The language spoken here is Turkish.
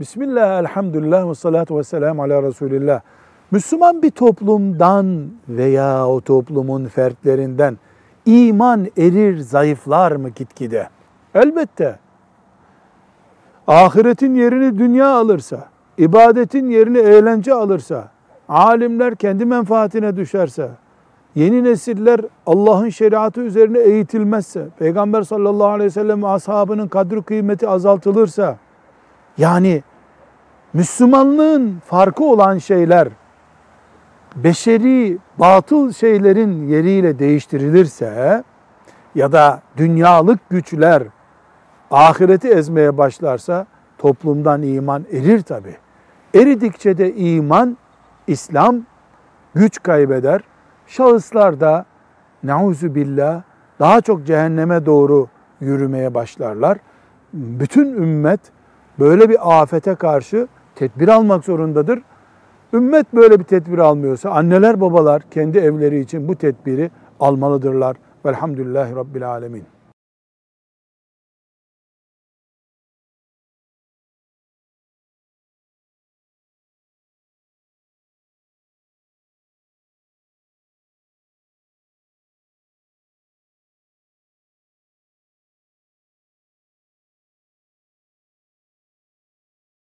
Bismillah, elhamdülillah ve salatu ve selamu ala Resulillah. Müslüman bir toplumdan veya o toplumun fertlerinden iman erir, zayıflar mı gitgide? Elbette. Ahiretin yerini dünya alırsa, ibadetin yerini eğlence alırsa, alimler kendi menfaatine düşerse, yeni nesiller Allah'ın şeriatı üzerine eğitilmezse, Peygamber sallallahu aleyhi ve sellem ashabının kadri kıymeti azaltılırsa, yani Müslümanlığın farkı olan şeyler, beşeri batıl şeylerin yeriyle değiştirilirse ya da dünyalık güçler ahireti ezmeye başlarsa toplumdan iman erir tabi. Eridikçe de iman, İslam güç kaybeder. Şahıslar da nauzu billah daha çok cehenneme doğru yürümeye başlarlar. Bütün ümmet böyle bir afete karşı tedbir almak zorundadır. Ümmet böyle bir tedbir almıyorsa anneler babalar kendi evleri için bu tedbiri almalıdırlar. Velhamdülillahi Rabbil Alemin.